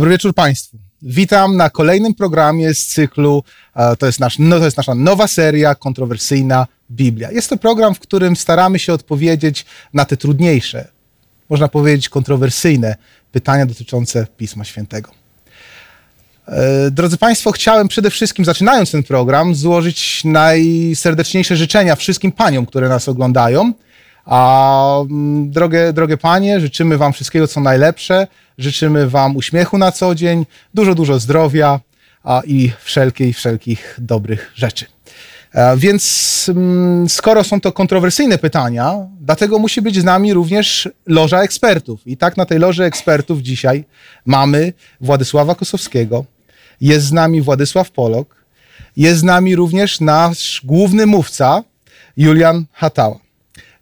Dobry wieczór Państwu. Witam na kolejnym programie z cyklu, e, to jest, nasz, no, to jest nasza nowa seria kontrowersyjna Biblia. Jest to program, w którym staramy się odpowiedzieć na te trudniejsze, można powiedzieć kontrowersyjne pytania dotyczące Pisma Świętego. E, drodzy Państwo, chciałem przede wszystkim, zaczynając ten program, złożyć najserdeczniejsze życzenia wszystkim paniom, które nas oglądają. A mm, drogie, drogie panie, życzymy Wam wszystkiego, co najlepsze. Życzymy Wam uśmiechu na co dzień, dużo, dużo zdrowia a, i wszelkiej, wszelkich dobrych rzeczy. E, więc mm, skoro są to kontrowersyjne pytania, dlatego musi być z nami również loża ekspertów. I tak na tej loży ekspertów dzisiaj mamy Władysława Kosowskiego, jest z nami Władysław Polok, jest z nami również nasz główny mówca Julian Hatała.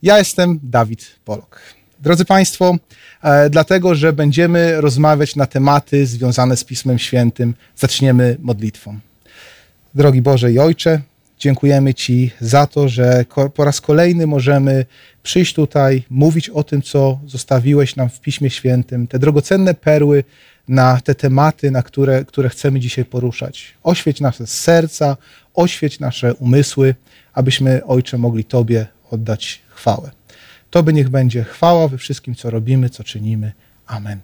Ja jestem Dawid Polok. Drodzy Państwo, e, dlatego, że będziemy rozmawiać na tematy związane z Pismem Świętym, zaczniemy modlitwą. Drogi Boże i Ojcze, dziękujemy Ci za to, że po raz kolejny możemy przyjść tutaj, mówić o tym, co zostawiłeś nam w Piśmie Świętym, te drogocenne perły na te tematy, na które, które chcemy dzisiaj poruszać. Oświeć nasze serca, oświeć nasze umysły, abyśmy, Ojcze, mogli Tobie oddać chwałę. Tobie niech będzie chwała we wszystkim, co robimy, co czynimy. Amen.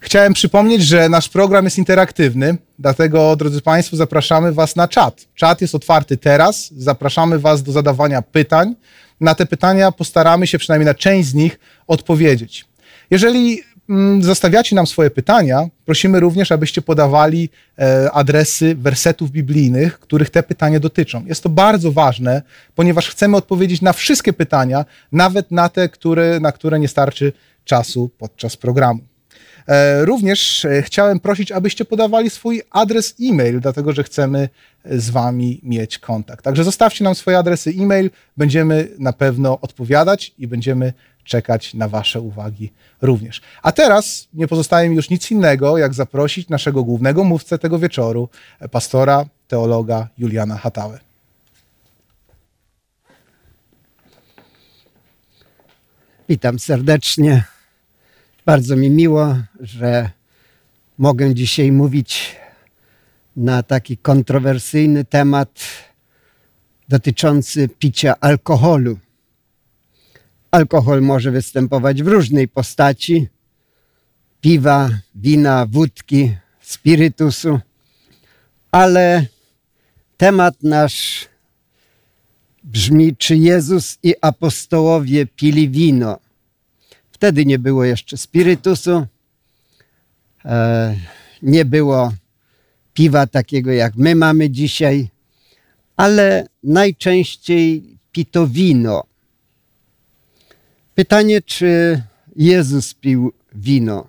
Chciałem przypomnieć, że nasz program jest interaktywny, dlatego, drodzy Państwo, zapraszamy Was na czat. Czat jest otwarty teraz, zapraszamy Was do zadawania pytań. Na te pytania postaramy się przynajmniej na część z nich odpowiedzieć. Jeżeli zostawiacie nam swoje pytania, prosimy również, abyście podawali e, adresy wersetów biblijnych, których te pytania dotyczą. Jest to bardzo ważne, ponieważ chcemy odpowiedzieć na wszystkie pytania, nawet na te, które, na które nie starczy czasu podczas programu. E, również e, chciałem prosić, abyście podawali swój adres e-mail, dlatego że chcemy z Wami mieć kontakt. Także zostawcie nam swoje adresy e-mail, będziemy na pewno odpowiadać i będziemy czekać na Wasze uwagi również. A teraz nie pozostaje mi już nic innego, jak zaprosić naszego głównego mówcę tego wieczoru, pastora, teologa Juliana Hatałę. Witam serdecznie. Bardzo mi miło, że mogę dzisiaj mówić na taki kontrowersyjny temat dotyczący picia alkoholu. Alkohol może występować w różnej postaci: piwa, wina, wódki, spirytusu, ale temat nasz brzmi: czy Jezus i apostołowie pili wino? Wtedy nie było jeszcze spirytusu, e, nie było piwa takiego jak my mamy dzisiaj, ale najczęściej pito wino. Pytanie, czy Jezus pił wino?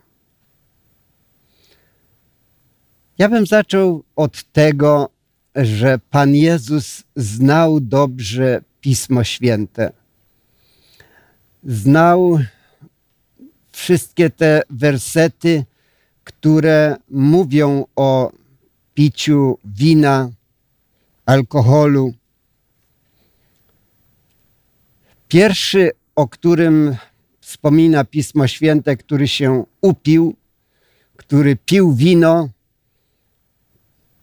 Ja bym zaczął od tego, że Pan Jezus znał dobrze Pismo Święte. Znał wszystkie te wersety, które mówią o piciu wina, alkoholu. Pierwszy o którym wspomina Pismo Święte, który się upił, który pił wino,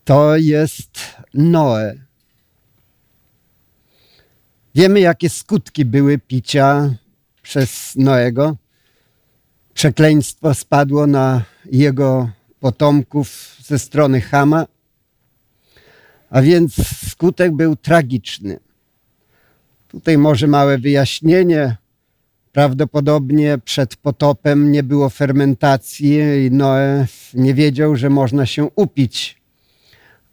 to jest Noe. Wiemy, jakie skutki były picia przez Noego. Przekleństwo spadło na jego potomków ze strony Hama, a więc skutek był tragiczny. Tutaj może małe wyjaśnienie. Prawdopodobnie przed potopem nie było fermentacji i Noe nie wiedział, że można się upić.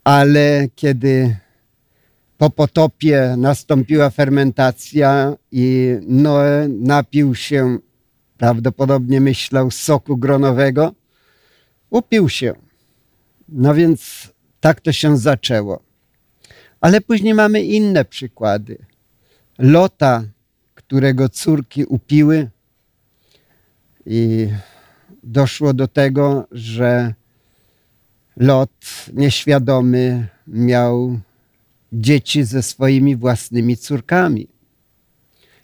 Ale kiedy po potopie nastąpiła fermentacja i Noe napił się, prawdopodobnie myślał, soku gronowego, upił się. No więc tak to się zaczęło. Ale później mamy inne przykłady. Lota, którego córki upiły i doszło do tego, że Lot nieświadomy miał dzieci ze swoimi własnymi córkami.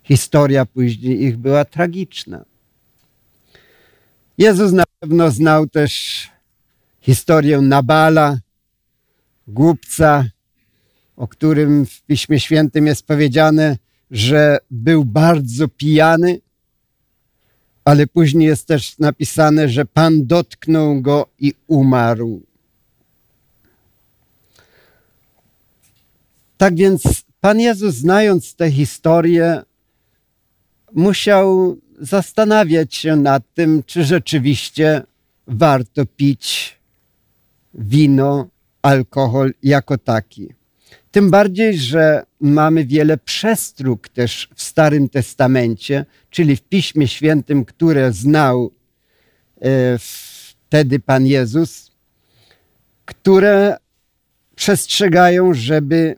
Historia później ich była tragiczna. Jezus na Pewno znał też historię Nabala, głupca, o którym w Piśmie Świętym jest powiedziane, że był bardzo pijany, ale później jest też napisane, że Pan dotknął go i umarł. Tak więc Pan Jezus, znając tę historię, musiał zastanawiać się nad tym, czy rzeczywiście warto pić wino, alkohol jako taki. Tym bardziej, że mamy wiele przestróg też w Starym Testamencie, czyli w Piśmie Świętym, które znał e, wtedy Pan Jezus, które przestrzegają, żeby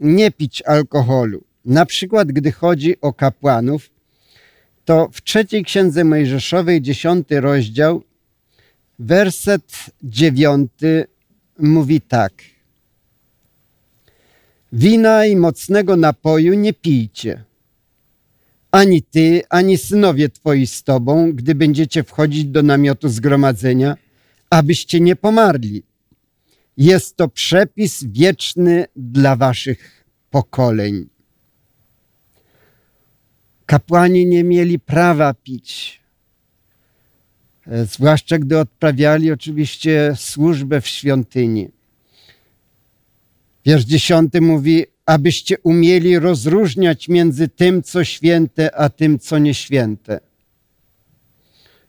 nie pić alkoholu. Na przykład, gdy chodzi o kapłanów, to w trzeciej księdze Mojżeszowej, dziesiąty rozdział, werset dziewiąty mówi tak. Wina i mocnego napoju nie pijcie. Ani ty, ani synowie twoi z tobą, gdy będziecie wchodzić do namiotu zgromadzenia, abyście nie pomarli. Jest to przepis wieczny dla waszych pokoleń. Kapłani nie mieli prawa pić, e, zwłaszcza gdy odprawiali oczywiście służbę w świątyni. Wiersz dziesiąty mówi, abyście umieli rozróżniać między tym, co święte, a tym, co nieświęte.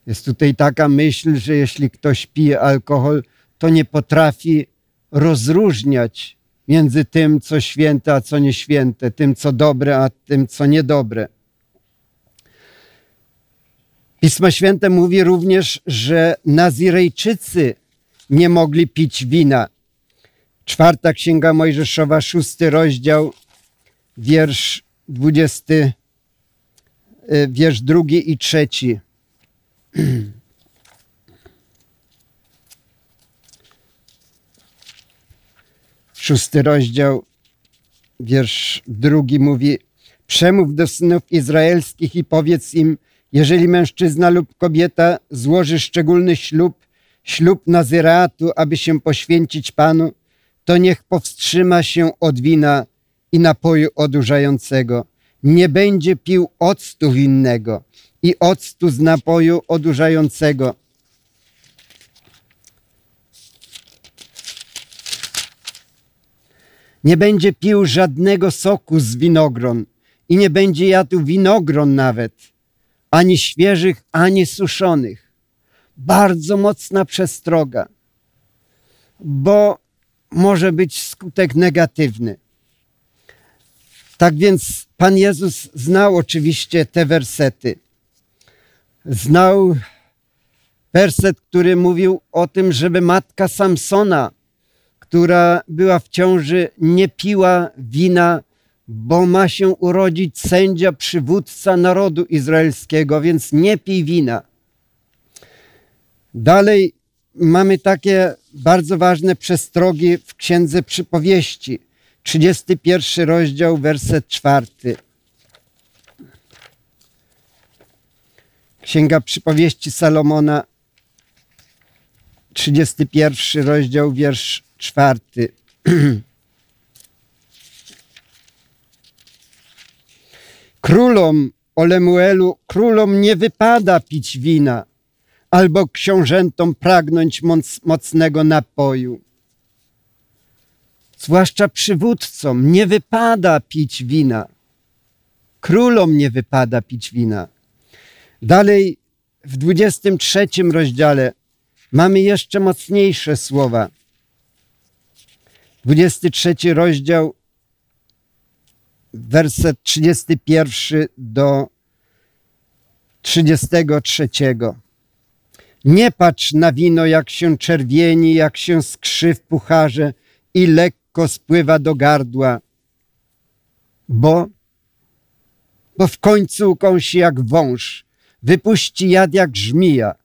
Jest tutaj taka myśl, że jeśli ktoś pije alkohol, to nie potrafi rozróżniać między tym, co święte, a co nieświęte, tym, co dobre, a tym, co niedobre. Pismo Święte mówi również, że Nazirejczycy nie mogli pić wina. Czwarta Księga Mojżeszowa, szósty rozdział, wiersz dwudziesty, e, wiersz drugi i trzeci. Szósty rozdział, wiersz drugi mówi Przemów do synów izraelskich i powiedz im, jeżeli mężczyzna lub kobieta złoży szczególny ślub, ślub nazyreatu, aby się poświęcić Panu, to niech powstrzyma się od wina i napoju odurzającego. Nie będzie pił octu winnego i octu z napoju odurzającego. Nie będzie pił żadnego soku z winogron i nie będzie jadł winogron nawet, ani świeżych, ani suszonych. Bardzo mocna przestroga, bo może być skutek negatywny. Tak więc Pan Jezus znał oczywiście te wersety. Znał werset, który mówił o tym, żeby matka Samsona, która była w ciąży, nie piła wina, bo ma się urodzić sędzia, przywódca narodu izraelskiego, więc nie pij wina. Dalej mamy takie bardzo ważne przestrogi w Księdze Przypowieści. 31 rozdział, werset czwarty. Księga Przypowieści Salomona, 31 rozdział, wiersz czwarty. Królom, Olemuelu, królom nie wypada pić wina, albo książętom pragnąć moc, mocnego napoju. Zwłaszcza przywódcom nie wypada pić wina. Królom nie wypada pić wina. Dalej w 23 rozdziale mamy jeszcze mocniejsze słowa. 23 rozdział, werset 31 do 33. Nie patrz na wino, jak się czerwieni, jak się skrzy w pucharze i lekko spływa do gardła, bo, bo w końcu ukąsi jak wąż, wypuści jad jak żmija.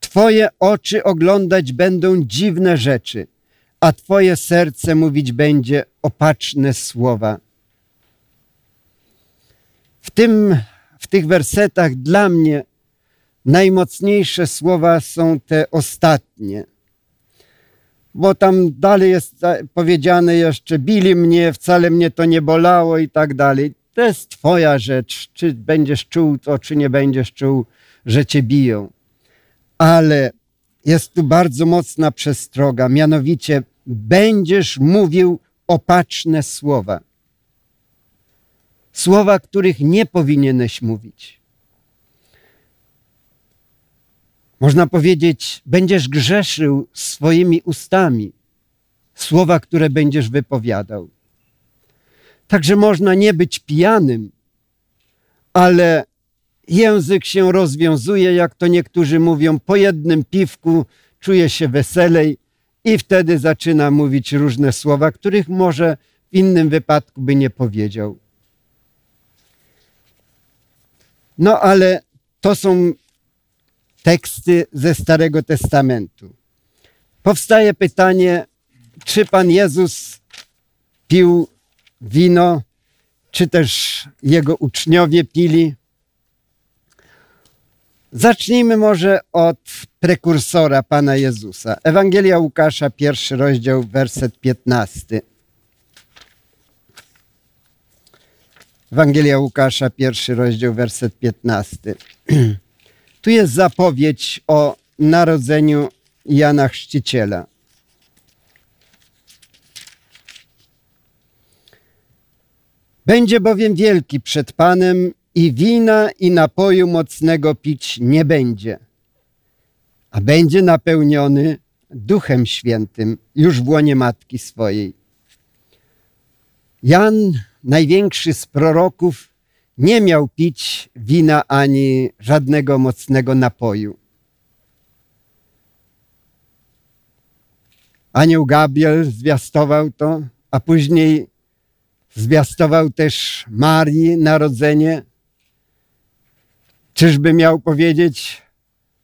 Twoje oczy oglądać będą dziwne rzeczy, a Twoje serce mówić będzie opaczne słowa. W, tym, w tych wersetach dla mnie najmocniejsze słowa są te ostatnie. Bo tam dalej jest powiedziane jeszcze, bili mnie, wcale mnie to nie bolało i tak dalej. To jest twoja rzecz, czy będziesz czuł to, czy nie będziesz czuł, że cię biją. Ale jest tu bardzo mocna przestroga, mianowicie będziesz mówił opaczne słowa. Słowa, których nie powinieneś mówić. Można powiedzieć, będziesz grzeszył swoimi ustami, słowa, które będziesz wypowiadał. Także można nie być pijanym, ale język się rozwiązuje, jak to niektórzy mówią, po jednym piwku czuje się weselej i wtedy zaczyna mówić różne słowa, których może w innym wypadku by nie powiedział. No ale to są teksty ze Starego Testamentu. Powstaje pytanie, czy Pan Jezus pił wino, czy też jego uczniowie pili. Zacznijmy może od prekursora Pana Jezusa. Ewangelia Łukasza, pierwszy rozdział, werset 15. Ewangelia Łukasza, pierwszy rozdział, werset 15. Tu jest zapowiedź o narodzeniu Jana Chrzciciela. Będzie bowiem wielki przed Panem i wina i napoju mocnego pić nie będzie, a będzie napełniony Duchem Świętym już w łonie matki swojej. Jan, największy z proroków, nie miał pić wina ani żadnego mocnego napoju. Anioł Gabriel zwiastował to, a później zwiastował też Marii narodzenie. Czyżby miał powiedzieć,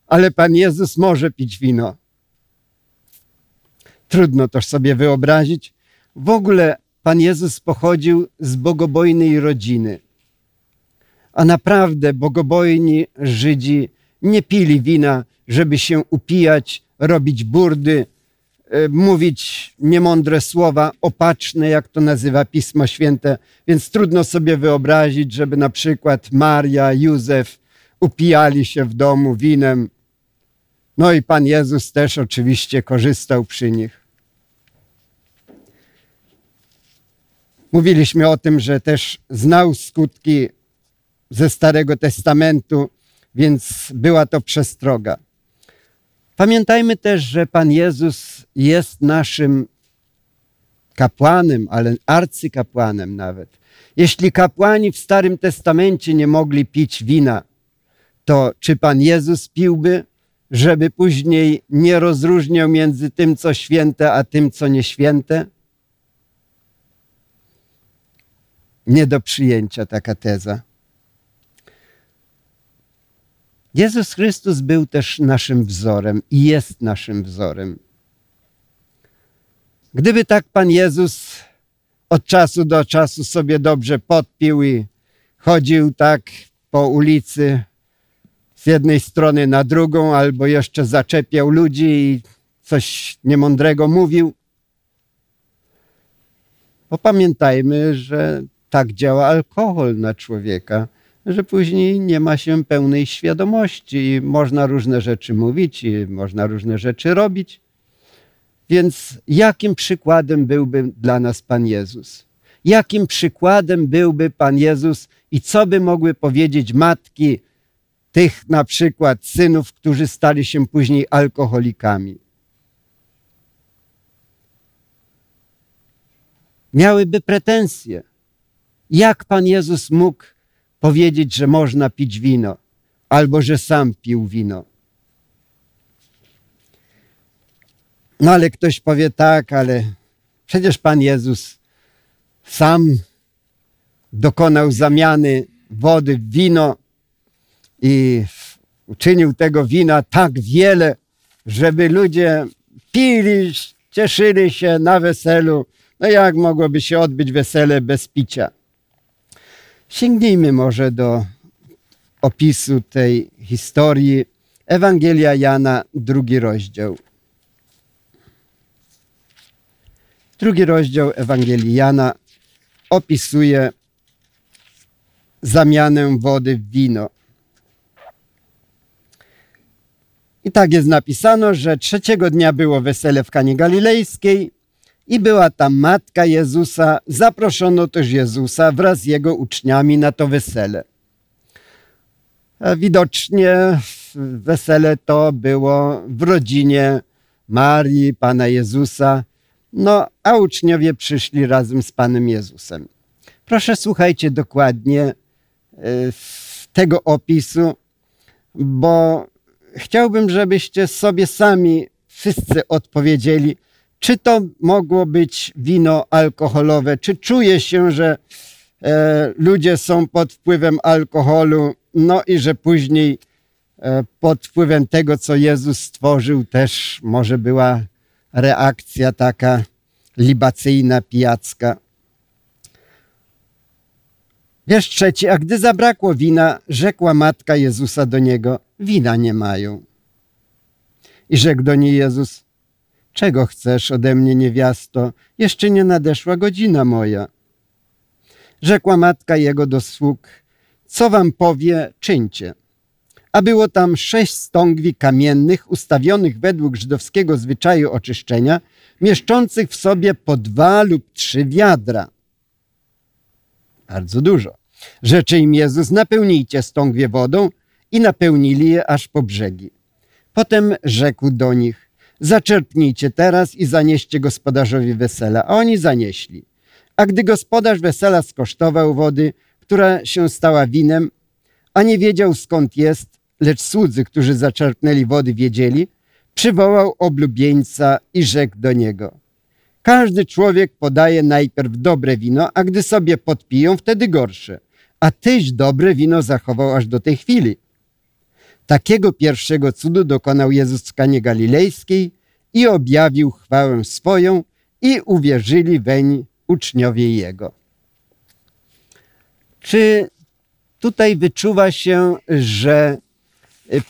ale Pan Jezus może pić wino. Trudno to sobie wyobrazić. W ogóle Pan Jezus pochodził z bogobojnej rodziny. A naprawdę bogobojni Żydzi nie pili wina, żeby się upijać, robić burdy, e, mówić niemądre słowa, opaczne, jak to nazywa Pismo Święte. Więc trudno sobie wyobrazić, żeby na przykład Maria, Józef upijali się w domu winem. No i Pan Jezus też oczywiście korzystał przy nich. Mówiliśmy o tym, że też znał skutki ze Starego Testamentu, więc była to przestroga. Pamiętajmy też, że Pan Jezus jest naszym kapłanem, ale arcykapłanem nawet. Jeśli kapłani w Starym Testamencie nie mogli pić wina, to czy Pan Jezus piłby, żeby później nie rozróżniał między tym, co święte, a tym, co nieświęte? Nie do przyjęcia taka teza. Jezus Chrystus był też naszym wzorem i jest naszym wzorem. Gdyby tak Pan Jezus od czasu do czasu sobie dobrze podpił i chodził tak po ulicy z jednej strony na drugą, albo jeszcze zaczepiał ludzi i coś niemądrego mówił, bo pamiętajmy, że tak działa alkohol na człowieka że później nie ma się pełnej świadomości i można różne rzeczy mówić i można różne rzeczy robić. Więc jakim przykładem byłby dla nas Pan Jezus? Jakim przykładem byłby Pan Jezus i co by mogły powiedzieć matki tych na przykład synów, którzy stali się później alkoholikami? Miałyby pretensje. Jak Pan Jezus mógł powiedzieć, że można pić wino, albo że sam pił wino. No ale ktoś powie tak, ale przecież Pan Jezus sam dokonał zamiany wody w wino i uczynił tego wina tak wiele, żeby ludzie pili, cieszyli się na weselu. No jak mogłoby się odbyć wesele bez picia? Sięgnijmy może do opisu tej historii Ewangelia Jana, drugi rozdział. Drugi rozdział Ewangelii Jana opisuje zamianę wody w wino. I tak jest napisano, że trzeciego dnia było wesele w Kanie Galilejskiej i była tam matka Jezusa. Zaproszono też Jezusa wraz z jego uczniami na to wesele. Widocznie wesele to było w rodzinie Marii, Pana Jezusa, no a uczniowie przyszli razem z Panem Jezusem. Proszę słuchajcie dokładnie e, tego opisu, bo chciałbym, żebyście sobie sami wszyscy odpowiedzieli, czy to mogło być wino alkoholowe, czy czuje się, że e, ludzie są pod wpływem alkoholu, no i że później e, pod wpływem tego, co Jezus stworzył, też może była reakcja taka libacyjna, pijacka. Wiersz trzeci, a gdy zabrakło wina, rzekła matka Jezusa do niego, wina nie mają. I rzekł do niej Jezus, czego chcesz ode mnie, niewiasto? Jeszcze nie nadeszła godzina moja. Rzekła matka jego do sług, co wam powie, czyńcie. A było tam sześć stągwi kamiennych, ustawionych według żydowskiego zwyczaju oczyszczenia, mieszczących w sobie po dwa lub trzy wiadra. Bardzo dużo. Rzeczy im Jezus, napełnijcie stągwie wodą i napełnili je aż po brzegi. Potem rzekł do nich, zaczerpnijcie teraz i zanieście gospodarzowi wesela. A oni zanieśli. A gdy gospodarz wesela skosztował wody, która się stała winem, a nie wiedział skąd jest, lecz słudzy, którzy zaczerpnęli wody, wiedzieli, przywołał oblubieńca i rzekł do niego. Każdy człowiek podaje najpierw dobre wino, a gdy sobie podpiją, wtedy gorsze. A tyś dobre wino zachował aż do tej chwili. Takiego pierwszego cudu dokonał Jezus w Kanie Galilejskiej i objawił chwałę swoją i uwierzyli weń uczniowie Jego. Czy tutaj wyczuwa się, że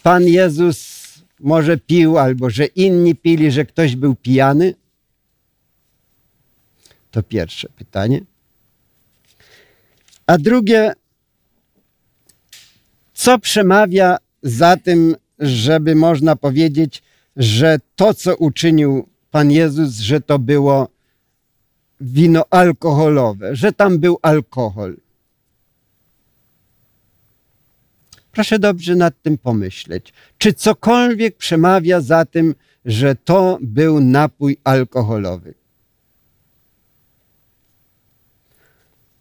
Pan Jezus może pił, albo że inni pili, że ktoś był pijany? To pierwsze pytanie. A drugie, co przemawia za tym, żeby można powiedzieć, że to, co uczynił Pan Jezus, że to było wino alkoholowe, że tam był alkohol. Proszę dobrze nad tym pomyśleć. Czy cokolwiek przemawia za tym, że to był napój alkoholowy?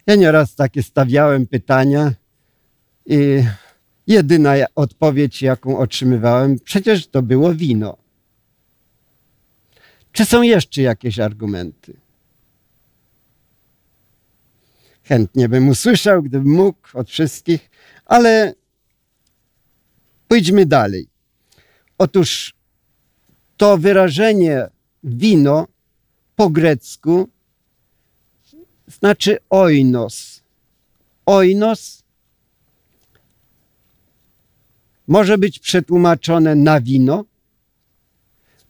Ja nieraz takie stawiałem pytania i jedyna odpowiedź, jaką otrzymywałem, przecież to było wino. Czy są jeszcze jakieś argumenty? Chętnie bym usłyszał, gdybym mógł od wszystkich, ale pójdźmy dalej. Otóż to wyrażenie wino po grecku znaczy oinos. Oinos może być przetłumaczone na wino,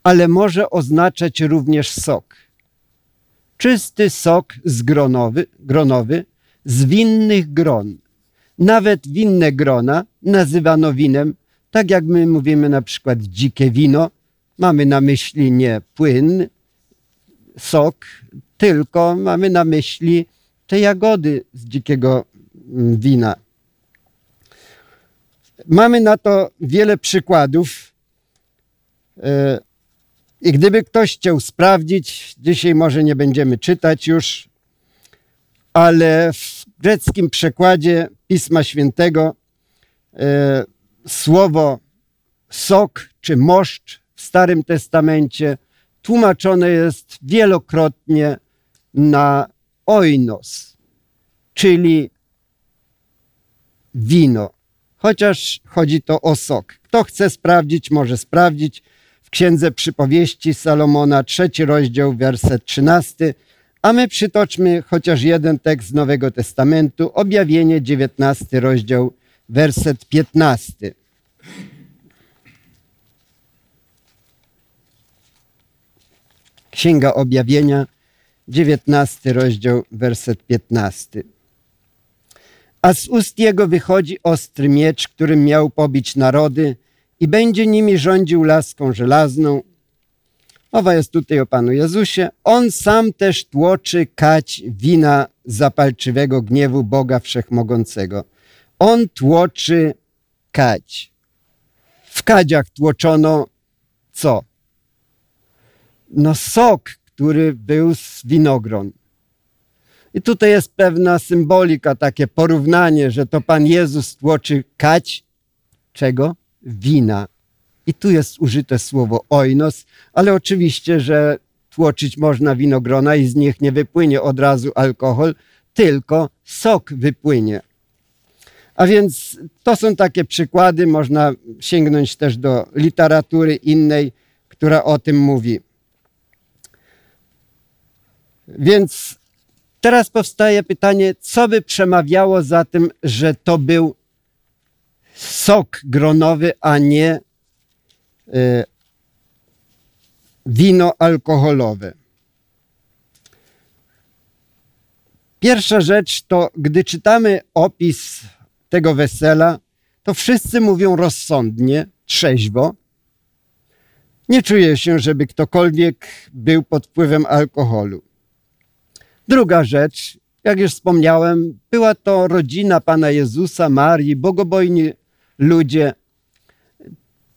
ale może oznaczać również sok. Czysty sok z gronowy, gronowy z winnych gron. Nawet winne grona nazywano winem, tak jak my mówimy na przykład dzikie wino, mamy na myśli nie płyn, sok, tylko mamy na myśli te jagody z dzikiego mm, wina. Mamy na to wiele przykładów. E, I gdyby ktoś chciał sprawdzić, dzisiaj może nie będziemy czytać już, ale w greckim przekładzie Pisma Świętego e, słowo sok czy moszcz w Starym Testamencie tłumaczone jest wielokrotnie na oinos, czyli wino, chociaż chodzi to o sok. Kto chce sprawdzić, może sprawdzić w Księdze Przypowieści Salomona, trzeci rozdział, werset trzynasty, a my przytoczmy chociaż jeden tekst z Nowego Testamentu, Objawienie, dziewiętnasty rozdział, werset 15. Księga Objawienia, 19 rozdział, werset 15. A z ust jego wychodzi ostry miecz, którym miał pobić narody i będzie nimi rządził laską żelazną. Mowa jest tutaj o Panu Jezusie. On sam też tłoczy kać wina zapalczywego gniewu Boga Wszechmogącego. On tłoczy kać. W kadziach tłoczono co? No sok, który był z winogron. I tutaj jest pewna symbolika, takie porównanie, że to Pan Jezus tłoczy kać czego? Wina. I tu jest użyte słowo oinos, ale oczywiście, że tłoczyć można winogrona i z nich nie wypłynie od razu alkohol, tylko sok wypłynie. A więc to są takie przykłady, można sięgnąć też do literatury innej, która o tym mówi. Więc teraz powstaje pytanie, co by przemawiało za tym, że to był sok gronowy, a nie y, wino alkoholowe. Pierwsza rzecz to, gdy czytamy opis tego wesela, to wszyscy mówią rozsądnie, trzeźwo. Nie czuję się, żeby ktokolwiek był pod wpływem alkoholu. Druga rzecz, jak już wspomniałem, była to rodzina Pana Jezusa, Marii, bogobojni ludzie.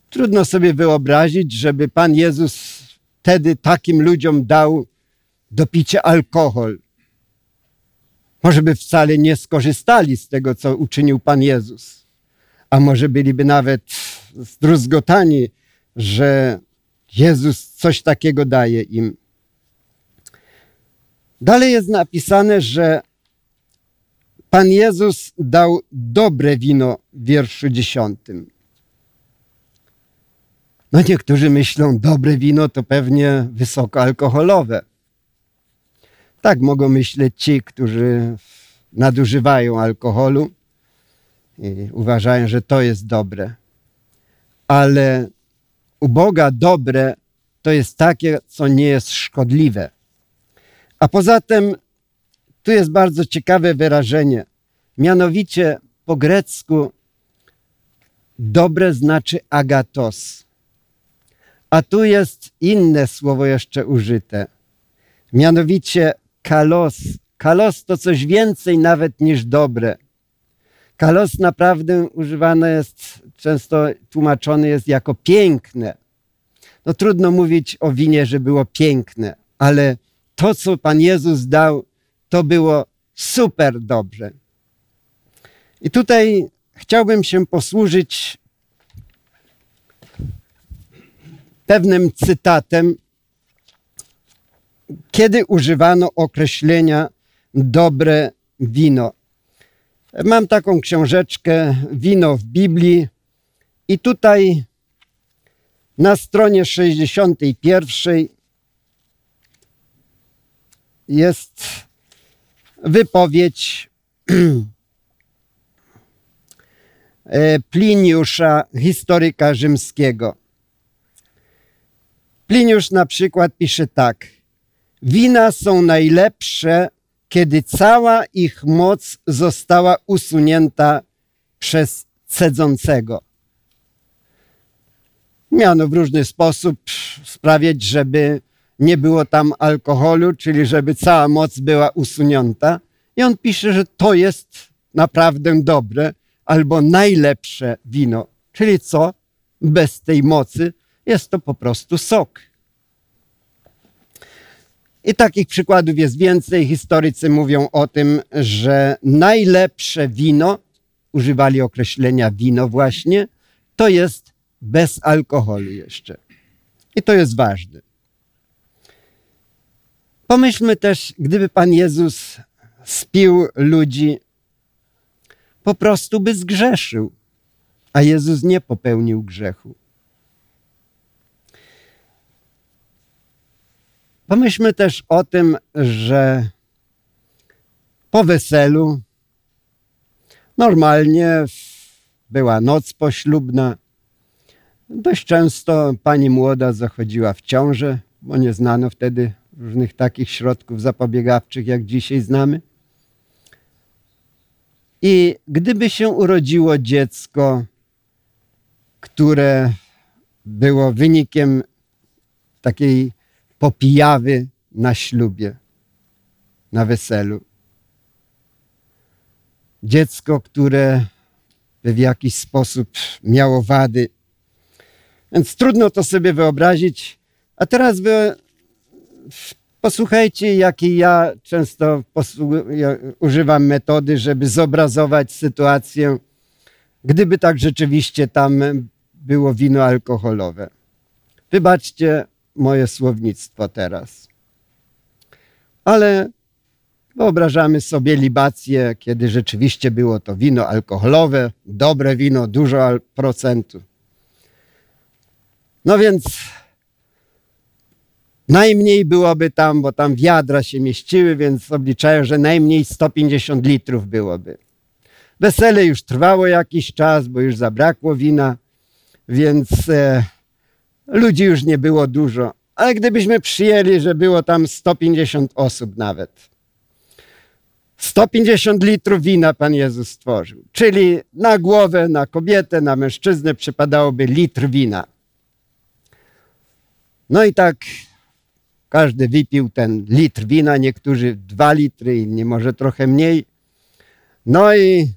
Trudno sobie wyobrazić, żeby Pan Jezus wtedy takim ludziom dał do picia alkohol. Może by wcale nie skorzystali z tego, co uczynił Pan Jezus. A może byliby nawet zdruzgotani, że Jezus coś takiego daje im. Dalej jest napisane, że Pan Jezus dał dobre wino w wierszu dziesiątym. No niektórzy myślą, dobre wino to pewnie wysokoalkoholowe. Tak mogą myśleć ci, którzy nadużywają alkoholu i uważają, że to jest dobre. Ale u Boga dobre to jest takie, co nie jest szkodliwe. A poza tym tu jest bardzo ciekawe wyrażenie. Mianowicie po grecku dobre znaczy agatos. A tu jest inne słowo jeszcze użyte. Mianowicie kalos. Kalos to coś więcej nawet niż dobre. Kalos naprawdę używane jest, często tłumaczony jest jako piękne. No trudno mówić o winie, że było piękne, ale to, co Pan Jezus dał, to było super dobrze. I tutaj chciałbym się posłużyć pewnym cytatem, kiedy używano określenia dobre wino. Mam taką książeczkę Wino w Biblii i tutaj na stronie 61 jest wypowiedź e, Pliniusza, historyka rzymskiego. Pliniusz na przykład pisze tak. Wina są najlepsze, kiedy cała ich moc została usunięta przez cedzącego. Miano w różny sposób sprawiać, żeby nie było tam alkoholu, czyli żeby cała moc była usunięta. I on pisze, że to jest naprawdę dobre albo najlepsze wino. Czyli co? Bez tej mocy jest to po prostu sok. I takich przykładów jest więcej. Historycy mówią o tym, że najlepsze wino, używali określenia wino właśnie, to jest bez alkoholu jeszcze. I to jest ważne. Pomyślmy też, gdyby Pan Jezus spił ludzi, po prostu by zgrzeszył, a Jezus nie popełnił grzechu. Pomyślmy też o tym, że po weselu normalnie była noc poślubna. Dość często pani młoda zachodziła w ciążę, bo nie znano wtedy różnych takich środków zapobiegawczych, jak dzisiaj znamy. I gdyby się urodziło dziecko, które było wynikiem takiej popijawy na ślubie, na weselu. Dziecko, które w jakiś sposób miało wady. Więc trudno to sobie wyobrazić. A teraz wy posłuchajcie, jakiej ja często używam metody, żeby zobrazować sytuację, gdyby tak rzeczywiście tam było wino alkoholowe. Wybaczcie moje słownictwo teraz. Ale wyobrażamy sobie libację, kiedy rzeczywiście było to wino alkoholowe, dobre wino, dużo procentu. No więc najmniej byłoby tam, bo tam wiadra się mieściły, więc obliczają, że najmniej 150 litrów byłoby. Wesele już trwało jakiś czas, bo już zabrakło wina, więc e, ludzi już nie było dużo. Ale gdybyśmy przyjęli, że było tam 150 osób nawet, 150 litrów wina Pan Jezus stworzył, czyli na głowę, na kobietę, na mężczyznę przypadałoby litr wina. No i tak każdy wypił ten litr wina, niektórzy dwa litry, inni może trochę mniej. No i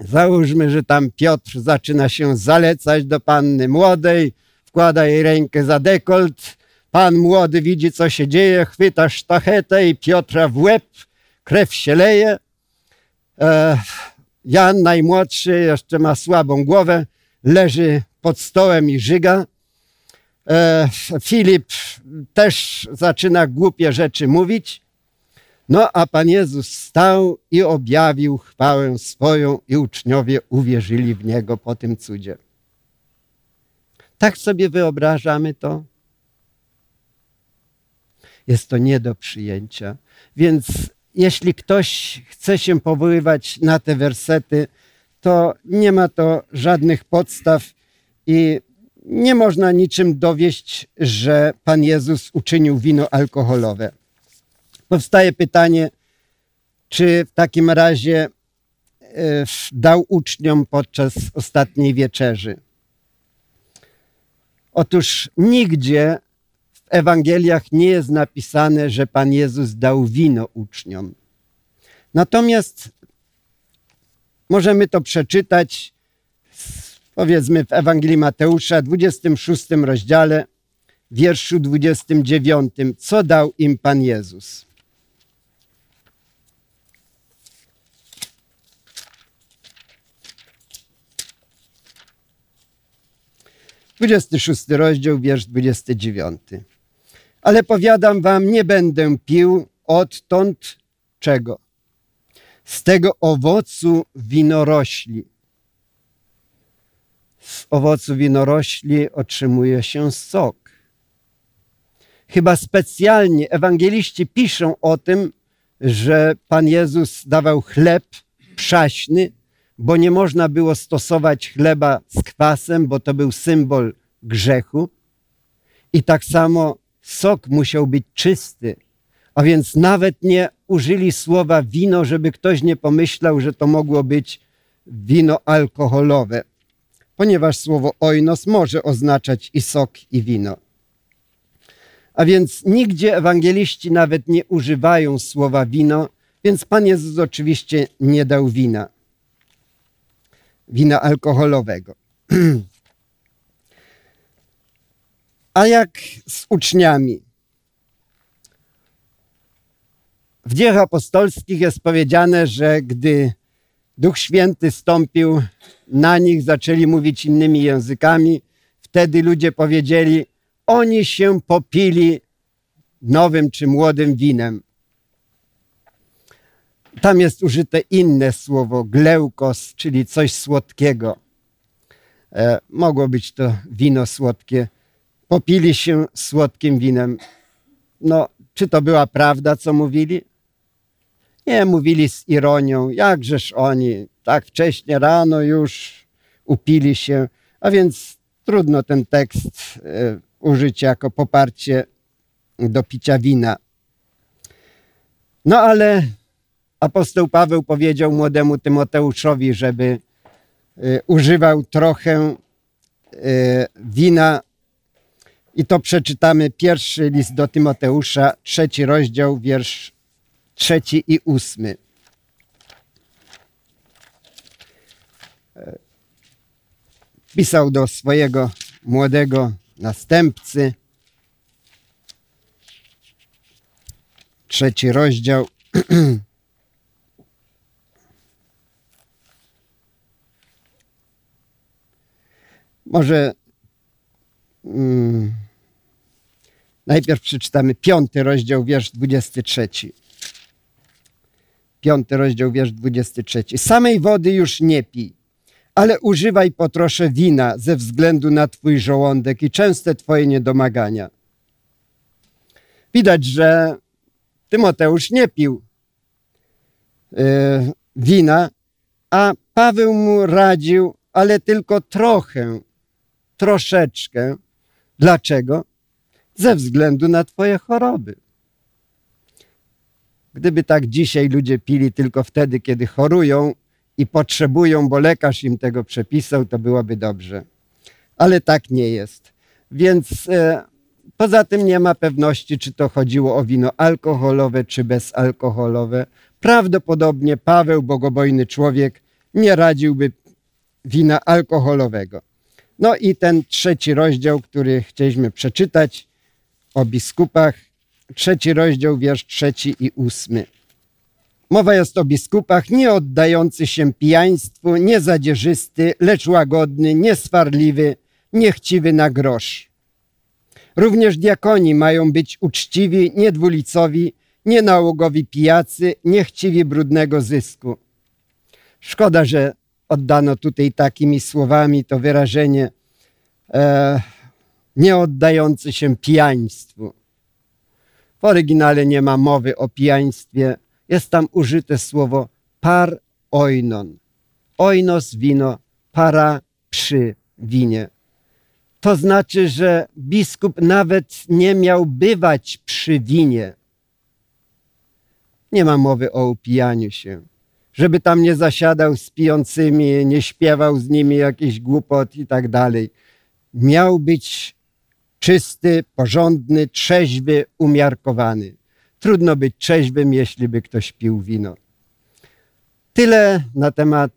załóżmy, że tam Piotr zaczyna się zalecać do panny młodej, wkłada jej rękę za dekolt. Pan młody widzi, co się dzieje, chwyta sztachetę i Piotra w łeb, krew się leje. E, Jan, najmłodszy, jeszcze ma słabą głowę, leży pod stołem i żyga. E, Filip też zaczyna głupie rzeczy mówić. No a Pan Jezus stał i objawił chwałę swoją i uczniowie uwierzyli w Niego po tym cudzie. Tak sobie wyobrażamy to. Jest to nie do przyjęcia. Więc jeśli ktoś chce się powoływać na te wersety, to nie ma to żadnych podstaw i nie można niczym dowieść, że Pan Jezus uczynił wino alkoholowe. Powstaje pytanie, czy w takim razie e, dał uczniom podczas ostatniej wieczerzy. Otóż nigdzie w Ewangeliach nie jest napisane, że Pan Jezus dał wino uczniom. Natomiast możemy to przeczytać, powiedzmy, w Ewangelii Mateusza, 26 rozdziale, wierszu 29. Co dał im Pan Jezus? 26 rozdział, wiersz 29. Ale powiadam wam, nie będę pił odtąd czego? Z tego owocu winorośli. Z owocu winorośli otrzymuje się sok. Chyba specjalnie ewangeliści piszą o tym, że Pan Jezus dawał chleb przaśny, bo nie można było stosować chleba z kwasem, bo to był symbol grzechu. I tak samo sok musiał być czysty, a więc nawet nie użyli słowa wino, żeby ktoś nie pomyślał, że to mogło być wino alkoholowe, ponieważ słowo oinos może oznaczać i sok, i wino. A więc nigdzie ewangeliści nawet nie używają słowa wino, więc Pan Jezus oczywiście nie dał wina wina alkoholowego. A jak z uczniami? W dziejach apostolskich jest powiedziane, że gdy Duch Święty stąpił na nich, zaczęli mówić innymi językami, wtedy ludzie powiedzieli, oni się popili nowym czy młodym winem. Tam jest użyte inne słowo, gleukos, czyli coś słodkiego. E, mogło być to wino słodkie. Popili się słodkim winem. No, czy to była prawda, co mówili? Nie, mówili z ironią, jakżeż oni tak wcześnie rano już upili się, a więc trudno ten tekst e, użyć jako poparcie do picia wina. No ale apostoł Paweł powiedział młodemu Tymoteuszowi, żeby y, używał trochę y, wina i to przeczytamy pierwszy list do Tymoteusza, trzeci rozdział, wiersz trzeci i ósmy. Pisał do swojego młodego następcy. Trzeci rozdział. Może mm, najpierw przeczytamy piąty rozdział, wiersz 23. Piąty rozdział, wiersz 23. Samej wody już nie pij, ale używaj po trosze wina ze względu na twój żołądek i częste twoje niedomagania. Widać, że Tymoteusz nie pił yy, wina, a Paweł mu radził, ale tylko trochę troszeczkę. Dlaczego? Ze względu na Twoje choroby. Gdyby tak dzisiaj ludzie pili tylko wtedy, kiedy chorują i potrzebują, bo lekarz im tego przepisał, to byłoby dobrze. Ale tak nie jest. Więc e, poza tym nie ma pewności, czy to chodziło o wino alkoholowe, czy bezalkoholowe. Prawdopodobnie Paweł, bogobojny człowiek, nie radziłby wina alkoholowego. No i ten trzeci rozdział, który chcieliśmy przeczytać o biskupach, trzeci rozdział, wiersz trzeci i ósmy. Mowa jest o biskupach nie oddający się pijaństwu, nie zadzierzysty, lecz łagodny, nieswarliwy, niechciwy na grosz. Również diakoni mają być uczciwi, niedwulicowi, nienałogowi pijacy, niechciwi brudnego zysku. Szkoda, że oddano tutaj takimi słowami to wyrażenie e, nie oddający się pijaństwu. W oryginale nie ma mowy o pijaństwie. Jest tam użyte słowo par oinon. Oinos wino, para przy winie. To znaczy, że biskup nawet nie miał bywać przy winie. Nie ma mowy o upijaniu się żeby tam nie zasiadał z pijącymi, nie śpiewał z nimi jakiś głupot i tak dalej. Miał być czysty, porządny, trzeźwy, umiarkowany. Trudno być trzeźwym, jeśli by ktoś pił wino. Tyle na temat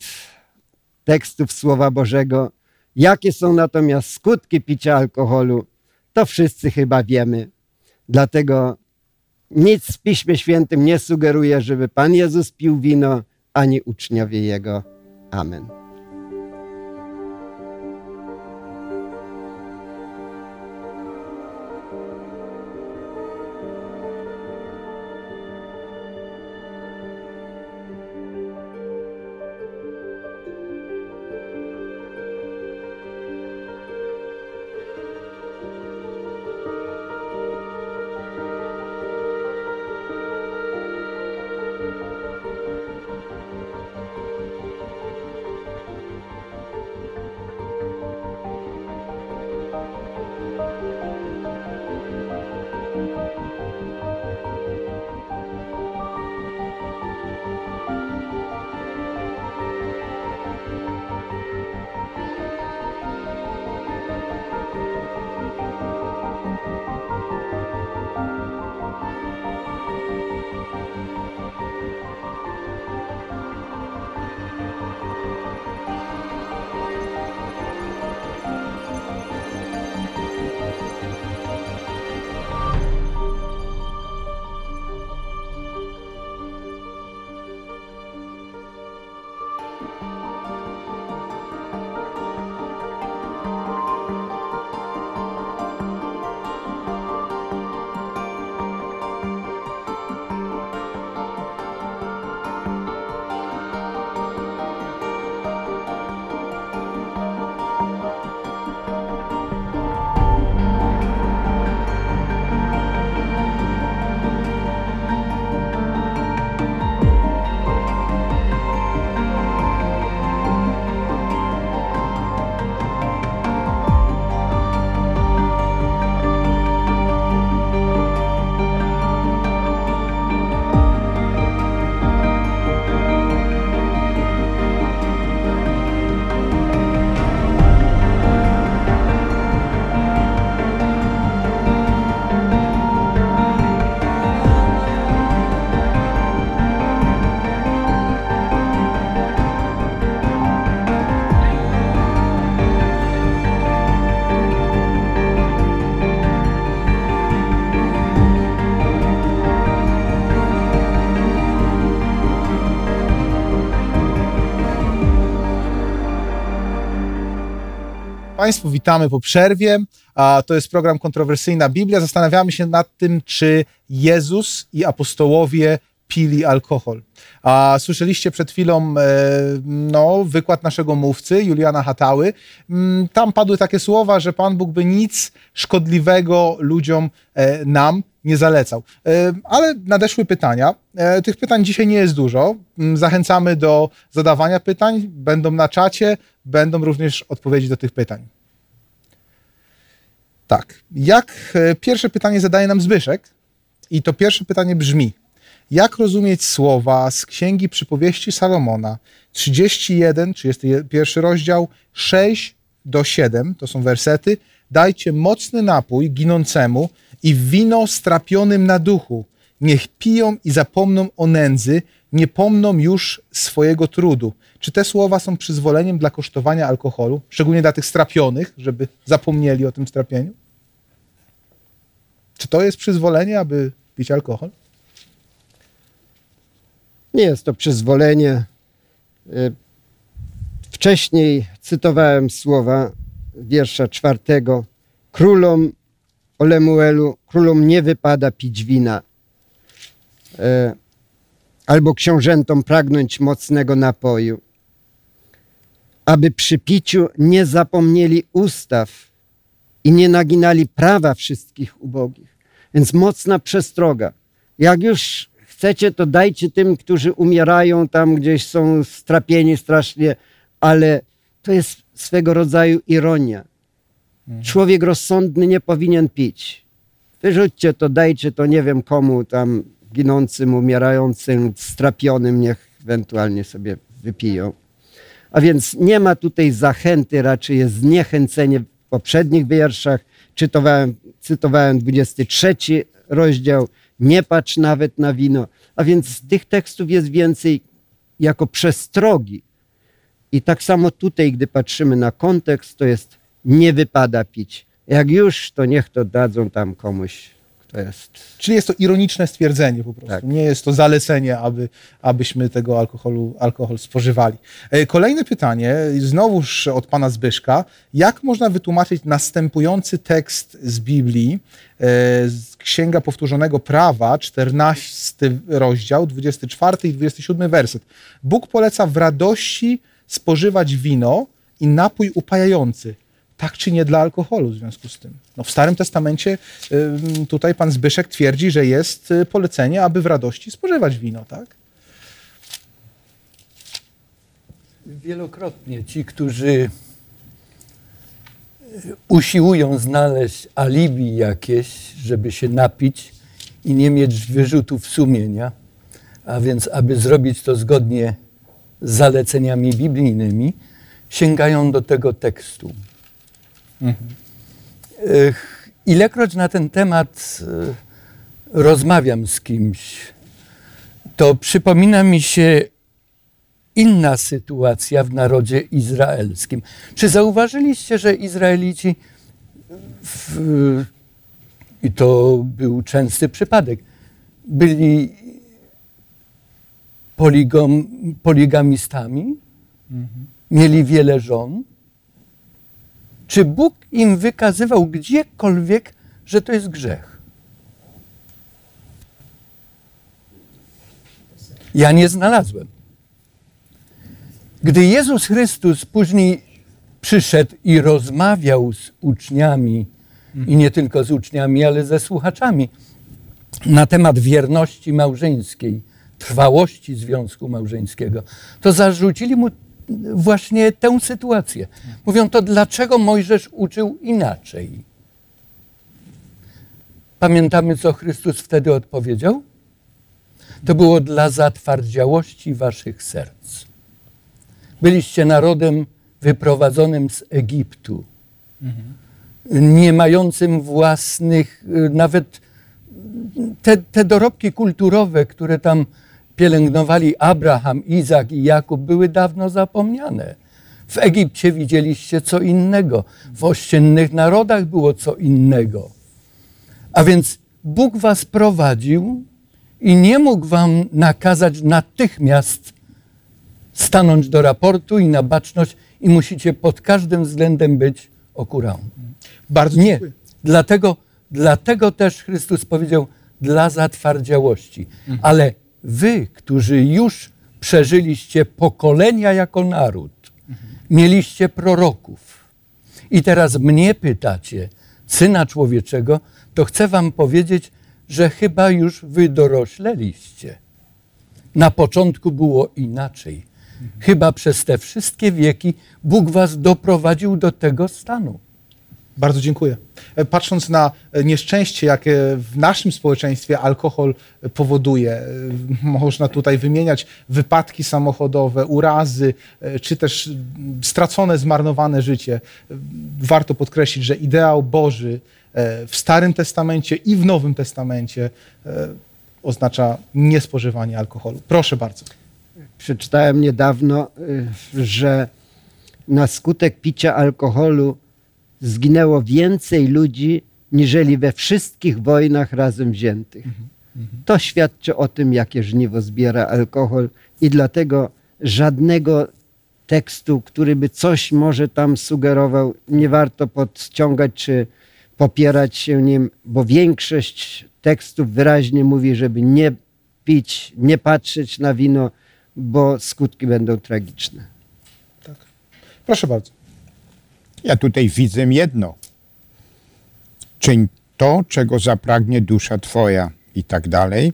tekstów Słowa Bożego. Jakie są natomiast skutki picia alkoholu, to wszyscy chyba wiemy. Dlatego nic w Piśmie Świętym nie sugeruje, żeby Pan Jezus pił wino, ani uczniowie Jego. Amen. Państwu, witamy po przerwie. To jest program Kontrowersyjna Biblia. Zastanawiamy się nad tym, czy Jezus i apostołowie pili alkohol. A słyszeliście przed chwilą e, no, wykład naszego mówcy, Juliana Hatały. Mm, Tam padły takie słowa, że Pan Bóg by nic szkodliwego ludziom, e, nam nie zalecał. E, Ale nadeszły pytania. Tych pytań dzisiaj nie jest dużo. Mm, Zachęcamy do zadawania pytań. Będą na czacie, będą również odpowiedzi do tych pytań. Tak. Jak pierwsze pytanie zadaje nam Zbyszek? I to pierwsze pytanie brzmi: jak rozumieć słowa z Księgi Przypowieści Salomona 31, 31 rozdział, 6 do 7, to są wersety. Dajcie mocny napój ginącemu i wino strapionym na duchu. Niech piją i zapomną o nędzy, nie pomną już swojego trudu. Czy te słowa są przyzwoleniem dla kosztowania alkoholu, szczególnie dla tych strapionych, żeby zapomnieli o tym strapieniu? Czy to jest przyzwolenie, aby pić alkohol? Nie jest to przyzwolenie. Y, Wcześniej cytowałem słowa wiersza czwartego. Królom o Lemuelu, królom nie wypada pić wina, E, albo książętom pragnąć mocnego napoju, aby przy piciu nie zapomnieli ustaw i nie naginali prawa wszystkich ubogich. Więc mocna przestroga. Jak już chcecie, to dajcie tym, którzy umierają tam gdzieś, są strapieni strasznie, ale to jest swego rodzaju ironia. Człowiek rozsądny nie powinien pić. Wyrzućcie to, dajcie to nie wiem komu tam ginącym, umierającym, strapionym, niech ewentualnie sobie wypiją. A więc nie ma tutaj zachęty, raczej jest zniechęcenie w poprzednich wierszach. Czytowałem, cytowałem 23 rozdział, nie patrz nawet na wino. A więc tych tekstów jest więcej jako przestrogi. I tak samo tutaj, gdy patrzymy na kontekst, to jest nie wypada pić. Jak już, to niech to dadzą tam komuś, kto jest. Czyli jest to ironiczne stwierdzenie po prostu. Tak. Nie jest to zalecenie, aby, abyśmy tego alkoholu, alkohol spożywali. E, Kolejne pytanie, znowuż od pana Zbyszka. Jak można wytłumaczyć następujący tekst z Biblii, e, z Księga Powtórzonego Prawa, 14 rozdział, 24 i 27 werset. Bóg poleca w radości spożywać wino i napój upajający. Tak czy nie dla alkoholu w związku z tym? No w Starym Testamencie tutaj pan Zbyszek twierdzi, że jest y, polecenie, aby w radości spożywać wino, tak? Wielokrotnie ci, którzy e, usiłują znaleźć alibi jakieś, żeby się napić i nie mieć wyrzutów sumienia, a więc aby zrobić to zgodnie z zaleceniami biblijnymi, sięgają do tego tekstu. Ech, Ilekroć na ten temat e, rozmawiam z kimś, to przypomina mi się inna sytuacja w narodzie izraelskim. Czy zauważyliście, że Izraelici, w, i to był częsty przypadek, byli poligom, poligamistami? Mieli wiele żon? Czy Bóg im wykazywał gdziekolwiek, że to jest grzech? Ja nie znalazłem. Gdy Jezus Chrystus później przyszedł i rozmawiał z uczniami, i nie tylko z uczniami, ale ze słuchaczami, na temat wierności małżeńskiej, trwałości związku małżeńskiego, to zarzucili mu właśnie tę sytuację. Mówią to, dlaczego Mojżesz uczył inaczej? Pamiętamy, co Chrystus wtedy odpowiedział? To było dla zatwardziałości waszych serc. Byliście narodem wyprowadzonym z Egiptu, nie mającym własnych, y, nawet te, te dorobki kulturowe, które tam pielęgnowali Abraham, Izak i Jakub, były dawno zapomniane. W Egipcie widzieliście co innego, w ościennych narodach było co innego. A więc Bóg was prowadził i nie mógł wam nakazać natychmiast stanąć do raportu i na baczność i musicie pod każdym względem być okurału. Bardzo Nie. dziękuję. Dlatego, dlatego też Chrystus powiedział dla zatwardziałości. Ale wy, którzy już przeżyliście pokolenia jako naród, mieliście proroków i teraz mnie pytacie, syna człowieczego, to chcę wam powiedzieć, że chyba już wy dorośleliście. Na początku było inaczej. Chyba przez te wszystkie wieki Bóg was doprowadził do tego stanu. Bardzo dziękuję. E, Patrząc na e, nieszczęście, jakie w naszym społeczeństwie alkohol e, powoduje, można tutaj wymieniać wypadki samochodowe, urazy, czy też stracone, zmarnowane życie. Warto podkreślić, że ideał Boży w Starym Testamencie i w Nowym Testamencie oznacza niespożywanie alkoholu. Proszę bardzo. Przeczytałem niedawno, że na skutek picia alkoholu zginęło więcej ludzi niżeli we wszystkich wojnach razem wziętych. To świadczy o tym, jakie żniwo zbiera alkohol i dlatego żadnego tekstu, który by coś może tam sugerował, nie warto podciągać czy popierać się nim, bo większość tekstów wyraźnie mówi, żeby nie pić, nie patrzeć na wino, bo skutki będą tragiczne. Proszę bardzo. Ja tutaj widzę jedno. Czyń to, czego zapragnie dusza Twoja i tak dalej.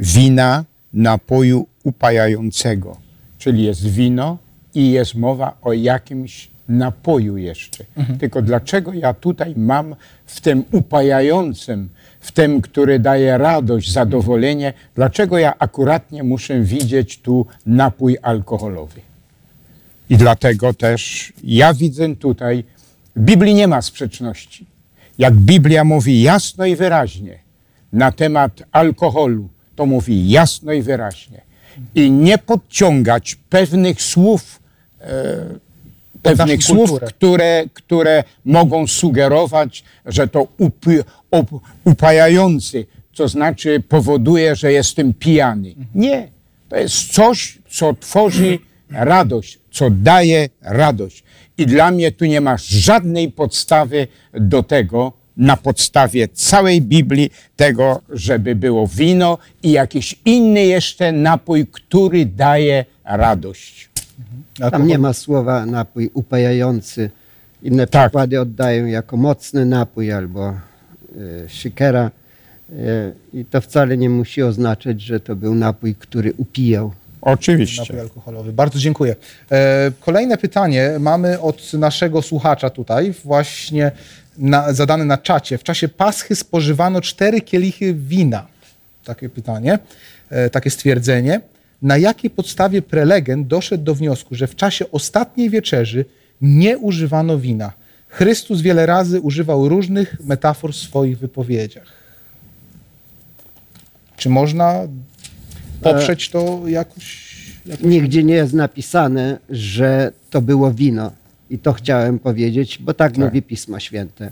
Wina, napoju upajającego. Czyli jest wino i jest mowa o jakimś napoju jeszcze. Tylko dlaczego ja tutaj mam w tym upajającym, w tym, który daje radość, zadowolenie, dlaczego ja akuratnie muszę widzieć tu napój alkoholowy? I dlatego też ja widzę tutaj, w Biblii nie ma sprzeczności. Jak Biblia mówi jasno i wyraźnie na temat alkoholu, to mówi jasno i wyraźnie. I nie podciągać pewnych słów, e, pewnych słów, kulturę. które, które mogą sugerować, że to upy, op, upajający, to znaczy powoduje, że jestem pijany. Nie. To jest coś, co tworzy radość, co daje radość. I dla mnie tu nie ma żadnej podstawy do tego, na podstawie całej Biblii, tego, żeby było wino i jakiś inny jeszcze napój, który daje radość. Tam nie ma słowa napój upajający. Inne Tak. przykłady oddają jako mocny napój albo y, szykera. Y, I to wcale nie musi oznaczać, że to był napój, który upijał. Oczywiście. Napój alkoholowy. Bardzo dziękuję. E, Kolejne pytanie mamy od naszego słuchacza tutaj, właśnie na, zadane na czacie. W czasie Paschy spożywano cztery kielichy wina. Takie pytanie, e, takie stwierdzenie. Na jakiej podstawie prelegent doszedł do wniosku, że w czasie ostatniej wieczerzy nie używano wina? Chrystus wiele razy używał różnych metafor w swoich wypowiedziach. Czy można poprzeć to jakoś? jakoś Nigdzie nie jest napisane, że to było wino. I to chciałem powiedzieć, bo tak, mówi Pismo Święte.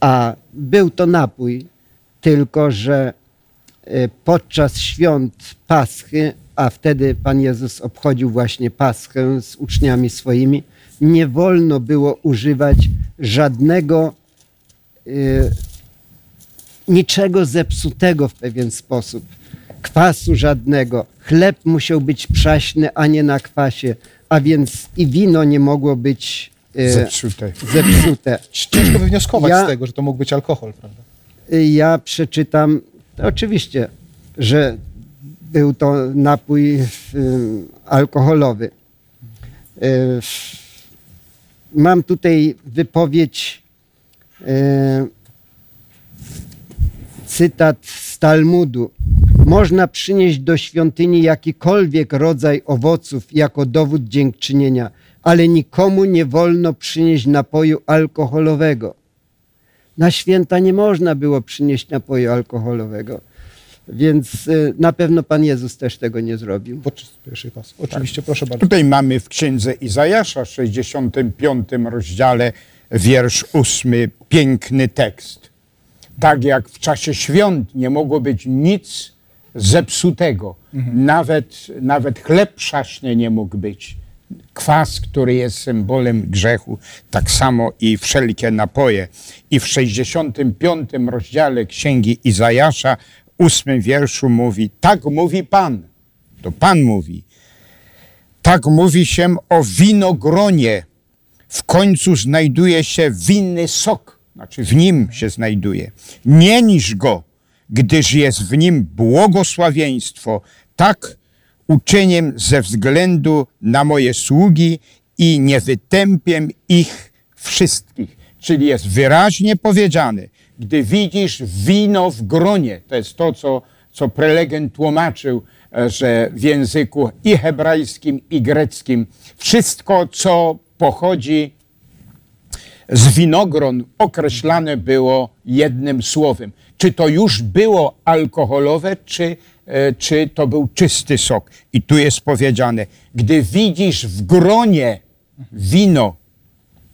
A był to napój, tylko że y, podczas świąt Paschy, a wtedy Pan Jezus obchodził właśnie Paschę z uczniami swoimi, nie wolno było używać żadnego y, niczego zepsutego w pewien sposób. Kwasu żadnego. Chleb musiał być przaśny, a nie na kwasie, a więc i wino nie mogło być e, Zepsute. zepsute. Ciężko wywnioskować Ja- z tego, że to mógł być alkohol, prawda? Y, Ja przeczytam, oczywiście, że był to napój y, alkoholowy. Y, Mam tutaj wypowiedź, cytat z Talmudu. Można przynieść do świątyni jakikolwiek rodzaj owoców jako dowód dziękczynienia, ale nikomu nie wolno przynieść napoju alkoholowego. Na święta nie można było przynieść napoju alkoholowego, więc y, na pewno Pan Jezus też tego nie zrobił. Podczas pierwszej pasy. Oczywiście, proszę bardzo. Tutaj mamy w księdze Izajasza, 65 rozdziale, wiersz 8, piękny tekst. Tak jak w czasie świąt nie mogło być nic zepsutego, nawet, nawet chleb przaśny nie mógł być, kwas, który jest symbolem grzechu, tak samo i wszelkie napoje. I w 65 rozdziale Księgi Izajasza, ósmym wierszu mówi, tak mówi Pan, to Pan mówi, tak mówi się o winogronie. W końcu znajduje się winny sok, znaczy w nim się znajduje. Nie niż go, gdyż jest w nim błogosławieństwo. Tak uczeniem ze względu na moje sługi i nie wytępię ich wszystkich. Czyli jest wyraźnie powiedziane, gdy widzisz wino w gronie, to jest to, co, co prelegent tłumaczył, e, że w języku i hebrajskim, i greckim wszystko, co pochodzi z winogron, określane było jednym słowem. Czy to już było alkoholowe, czy E, czy to był czysty sok. I tu jest powiedziane, gdy widzisz w gronie wino,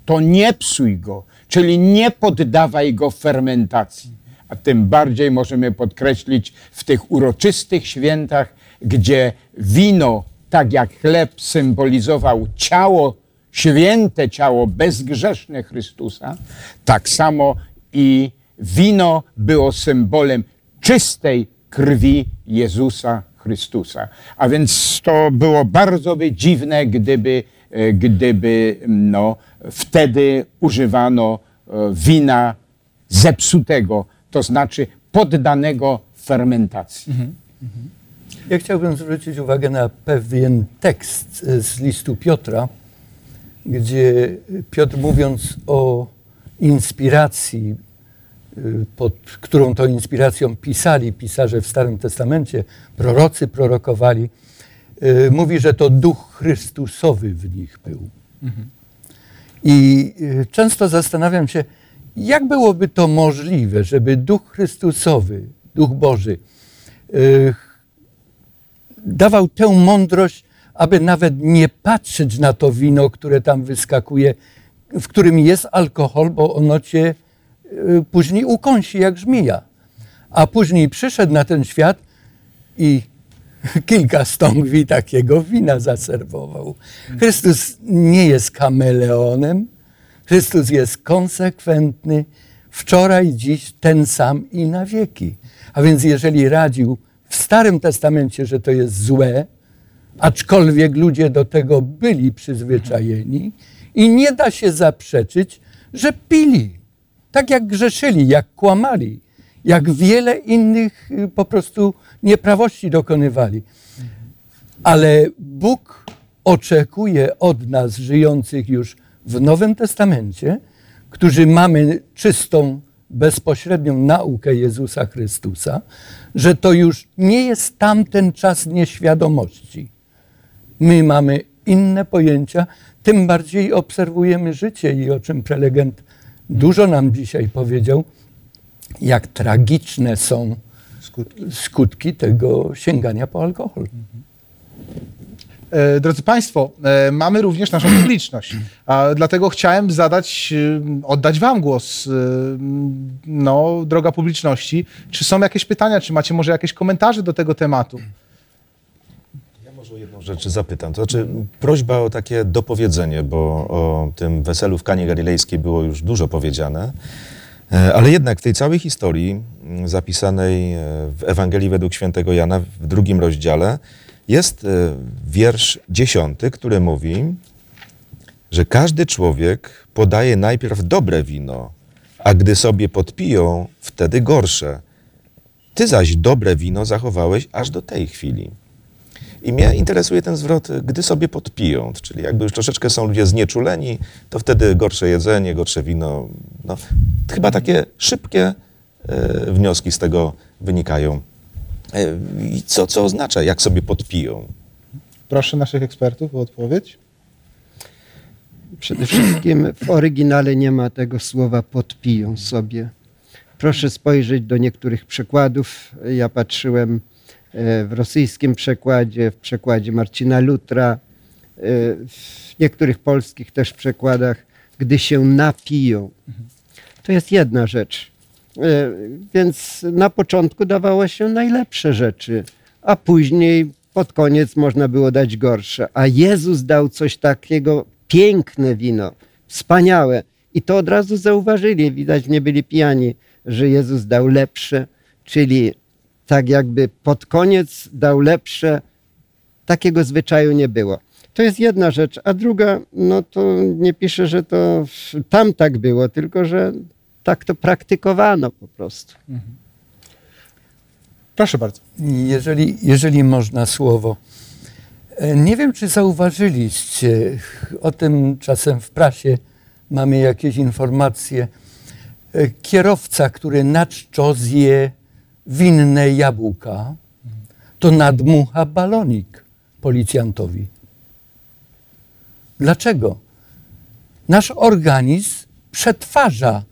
to nie psuj go, czyli nie poddawaj go fermentacji. A tym bardziej możemy podkreślić w tych uroczystych świętach, gdzie wino, tak jak chleb, symbolizował ciało, święte ciało, bezgrzeszne Chrystusa, tak samo i wino było symbolem czystej krwi Jezusa Chrystusa. A więc to było bardzo by dziwne, gdyby, e, gdyby no, wtedy używano e, wina zepsutego, to znaczy poddanego fermentacji. Mhm. Ja chciałbym zwrócić uwagę na pewien tekst e, z listu Piotra, gdzie Piotr mówiąc o inspiracji pod którą to inspiracją pisali pisarze w Starym Testamencie, prorocy prorokowali, y, mówi, że to duch Chrystusowy w nich był. Mhm. I y, często zastanawiam się, jak byłoby to możliwe, żeby duch Chrystusowy, duch Boży, dawał tę mądrość, aby nawet nie patrzeć na to wino, które tam wyskakuje, w którym jest alkohol, bo ono cię Y, później ukąsi jak żmija. A później przyszedł na ten świat i kilka stągwi takiego wina zaserwował. Chrystus nie jest kameleonem. Chrystus jest konsekwentny. Wczoraj, dziś ten sam i na wieki. A więc jeżeli radził w Starym Testamencie, że to jest złe, aczkolwiek ludzie do tego byli przyzwyczajeni i nie da się zaprzeczyć, że pili tak jak grzeszyli, jak kłamali, jak wiele innych y, po prostu nieprawości dokonywali. Ale Bóg oczekuje od nas, żyjących już w Nowym Testamencie, którzy mamy czystą, bezpośrednią naukę Jezusa Chrystusa, że to już nie jest tamten czas nieświadomości. My mamy inne pojęcia, tym bardziej obserwujemy życie i o czym prelegent dużo nam dzisiaj powiedział, jak tragiczne są skutki, skutki tego sięgania po alkohol. E, drodzy Państwo, e, mamy również naszą publiczność, a dlatego chciałem zadać, e, oddać Wam głos. No, droga publiczności, czy są jakieś pytania, czy macie może jakieś komentarze do tego tematu? Jedną rzecz zapytam. To znaczy prośba o takie dopowiedzenie, bo o tym weselu w Kanie Galilejskiej było już dużo powiedziane. E, ale jednak w tej całej historii mm, zapisanej e, w Ewangelii według świętego Jana w drugim rozdziale jest e, wiersz dziesiąty, który mówi, że każdy człowiek podaje najpierw dobre wino, a gdy sobie podpiją, wtedy gorsze. Ty zaś dobre wino zachowałeś aż do tej chwili. I mnie interesuje ten zwrot, gdy sobie podpiją, czyli jakby już troszeczkę są ludzie znieczuleni, to wtedy gorsze jedzenie, gorsze wino. No, chyba takie szybkie e, wnioski z tego wynikają. E, I co, co oznacza, jak sobie podpiją? Proszę naszych ekspertów o odpowiedź. Przede wszystkim w oryginale nie ma tego słowa podpiją sobie. Proszę spojrzeć do niektórych przykładów. Ja patrzyłem w rosyjskim przekładzie, w przekładzie Marcina Lutra, e, w niektórych polskich też przekładach, gdy się napiją. To jest jedna rzecz. E, więc na początku dawało się najlepsze rzeczy, a później pod koniec można było dać gorsze. A Jezus dał coś takiego, piękne wino, wspaniałe. I to od razu zauważyli, widać nie byli pijani, że Jezus dał lepsze, czyli tak jakby pod koniec dał lepsze, takiego zwyczaju nie było. To jest jedna rzecz, a druga, no to nie pisze, że to tam tak było, tylko że tak to praktykowano po prostu. Proszę bardzo. Jeżeli, jeżeli można słowo. E, Nie wiem, czy zauważyliście, o tym czasem w prasie mamy jakieś informacje. E, Kierowca, który na czczo zje winne jabłka, to nadmucha balonik policjantowi. Dlaczego? Nasz organizm przetwarza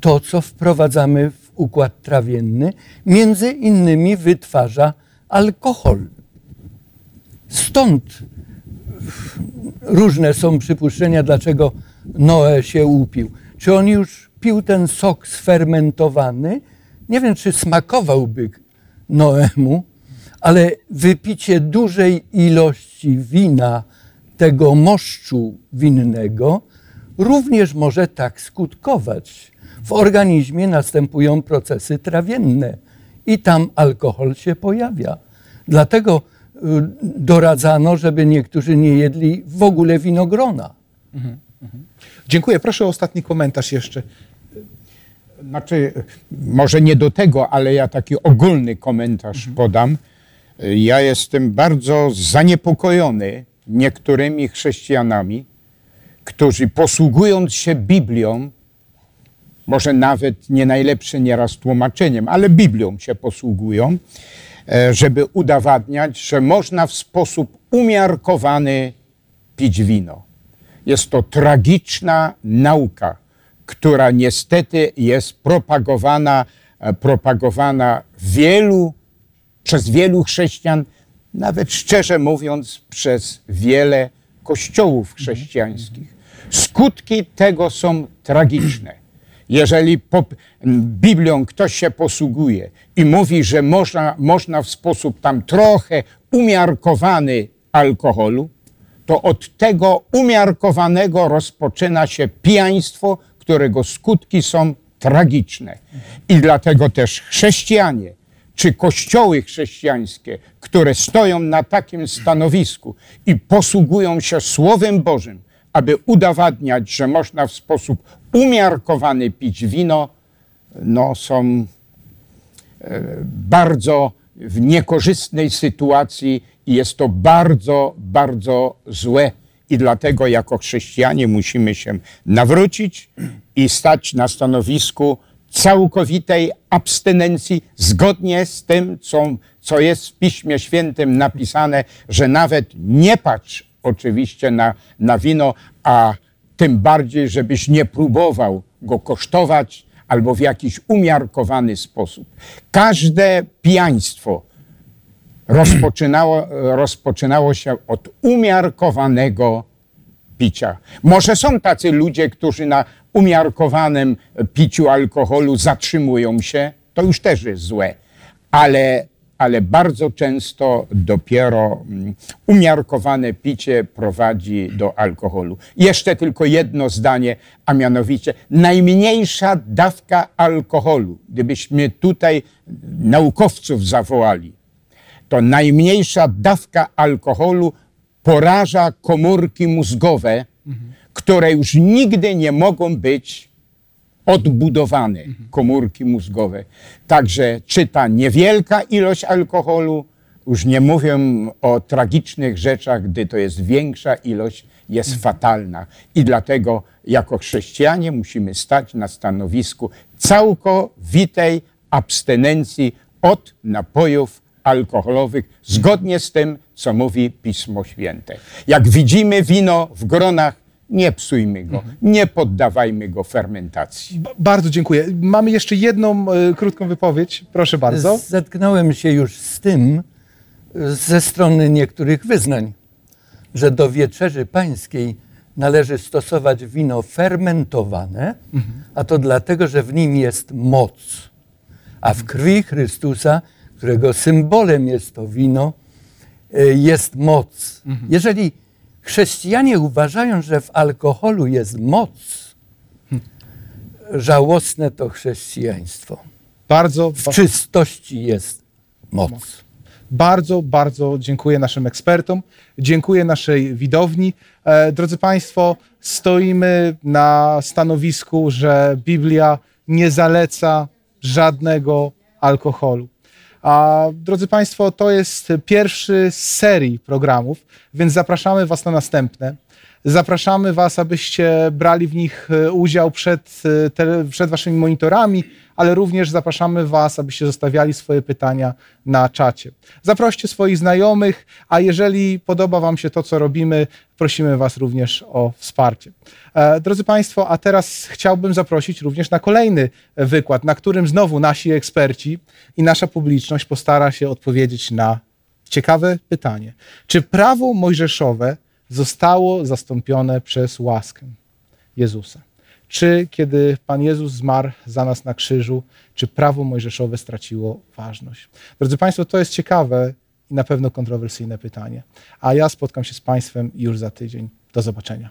to, co wprowadzamy w układ trawienny, między innymi wytwarza alkohol. Stąd różne są przypuszczenia, dlaczego Noe się upił. Czy on już pił ten sok sfermentowany? Nie wiem, czy smakowałby Noemu, ale wypicie dużej ilości wina, tego moszczu winnego, również może tak skutkować. W organizmie następują procesy trawienne i tam alkohol się pojawia. Dlatego y, doradzano, żeby niektórzy nie jedli w ogóle winogrona. Dziękuję. Proszę o ostatni komentarz jeszcze. Znaczy, może nie do tego, ale ja taki ogólny komentarz podam. Ja jestem bardzo zaniepokojony niektórymi chrześcijanami, którzy posługując się Biblią, może nawet nie najlepsze nieraz tłumaczeniem, ale Biblią się posługują, e, żeby udowadniać, że można w sposób umiarkowany pić wino. Jest to tragiczna nauka, która niestety jest propagowana, e, propagowana wielu, przez wielu chrześcijan, nawet szczerze mówiąc, przez wiele kościołów chrześcijańskich. Skutki tego są tragiczne. Jeżeli Biblią ktoś się posługuje i mówi, że można, można w sposób tam trochę umiarkowany alkoholu, to od tego umiarkowanego rozpoczyna się pijaństwo, którego skutki są tragiczne. I dlatego też chrześcijanie, czy kościoły chrześcijańskie, które stoją na takim stanowisku i posługują się Słowem Bożym, aby udowadniać, że można w sposób umiarkowany pić wino, no są e, bardzo w niekorzystnej sytuacji i jest to bardzo, bardzo złe. I dlatego jako chrześcijanie musimy się nawrócić i stać na stanowisku całkowitej abstynencji, zgodnie z tym, co, co jest w Piśmie Świętym napisane, że nawet nie patrz oczywiście na, na wino, a tym bardziej, żebyś nie próbował go kosztować albo w jakiś umiarkowany sposób. Każde pijaństwo rozpoczynało, rozpoczynało się od umiarkowanego picia. Może są tacy ludzie, którzy na umiarkowanym piciu alkoholu zatrzymują się, to już też jest złe, ale, ale bardzo często dopiero mm, umiarkowane picie prowadzi do alkoholu. Jeszcze tylko jedno zdanie, a mianowicie najmniejsza dawka alkoholu, gdybyśmy tutaj naukowców zawołali, to najmniejsza dawka alkoholu poraża komórki mózgowe, które już nigdy nie mogą być odbudowane, komórki mózgowe. Także czy ta niewielka ilość alkoholu, już nie mówię o tragicznych rzeczach, gdy to jest większa ilość, jest fatalna. I dlatego jako chrześcijanie musimy stać na stanowisku całkowitej abstynencji od napojów alkoholowych, zgodnie z tym, co mówi Pismo Święte. Jak widzimy wino w gronach, nie psujmy go, nie poddawajmy go fermentacji. B- bardzo dziękuję. Mamy jeszcze jedną e, krótką wypowiedź. Proszę bardzo. Zetknąłem się już z tym e, ze strony niektórych wyznań, że do wieczerzy pańskiej należy stosować wino fermentowane, a to dlatego, że w nim jest moc. A w krwi Chrystusa, którego symbolem jest to wino, e, jest moc. Jeżeli chrześcijanie uważają, że w alkoholu jest moc, żałosne to chrześcijaństwo. Bardzo, W czystości jest moc. Bardzo, bardzo dziękuję naszym ekspertom, dziękuję naszej widowni. E, drodzy Państwo, stoimy na stanowisku, że Biblia nie zaleca żadnego alkoholu. A drodzy Państwo, to jest pierwszy z serii programów, więc zapraszamy Was na następne. Zapraszamy Was, abyście brali w nich e, udział przed, e, przed Waszymi monitorami, ale również zapraszamy Was, abyście zostawiali swoje pytania na czacie. Zaproście swoich znajomych, a jeżeli podoba Wam się to, co robimy, prosimy Was również o wsparcie. E, drodzy Państwo, a teraz chciałbym zaprosić również na kolejny wykład, na którym znowu nasi eksperci i nasza publiczność postara się odpowiedzieć na ciekawe pytanie. Czy prawo mojżeszowe zostało zastąpione przez łaskę Jezusa? Czy kiedy Pan Jezus zmarł za nas na krzyżu, czy prawo mojżeszowe straciło ważność? Drodzy Państwo, to jest ciekawe i na pewno kontrowersyjne pytanie. A ja spotkam się z Państwem już za tydzień. Do zobaczenia.